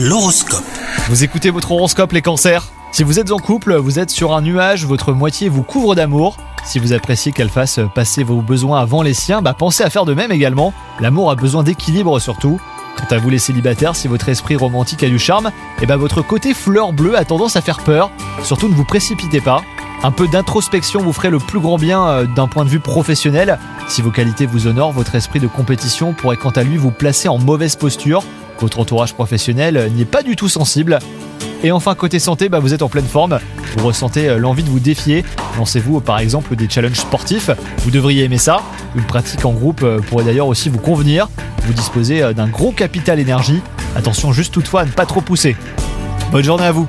L'horoscope. Vous écoutez votre horoscope les cancers Si vous êtes en couple, vous êtes sur un nuage, votre moitié vous couvre d'amour. Si vous appréciez qu'elle fasse passer vos besoins avant les siens, bah pensez à faire de même également. L'amour a besoin d'équilibre surtout. Quant à vous les célibataires, si votre esprit romantique a du charme, et bah votre côté fleur bleue a tendance à faire peur. Surtout ne vous précipitez pas. Un peu d'introspection vous ferait le plus grand bien euh, d'un point de vue professionnel. Si vos qualités vous honorent, votre esprit de compétition pourrait quant à lui vous placer en mauvaise posture. Votre entourage professionnel euh, n'y est pas du tout sensible. Et enfin, côté santé, bah, vous êtes en pleine forme. Vous ressentez euh, l'envie de vous défier. Lancez-vous par exemple des challenges sportifs. Vous devriez aimer ça. Une pratique en groupe euh, pourrait d'ailleurs aussi vous convenir. Vous disposez d'un gros capital énergie. Attention juste toutefois à ne pas trop pousser. Bonne journée à vous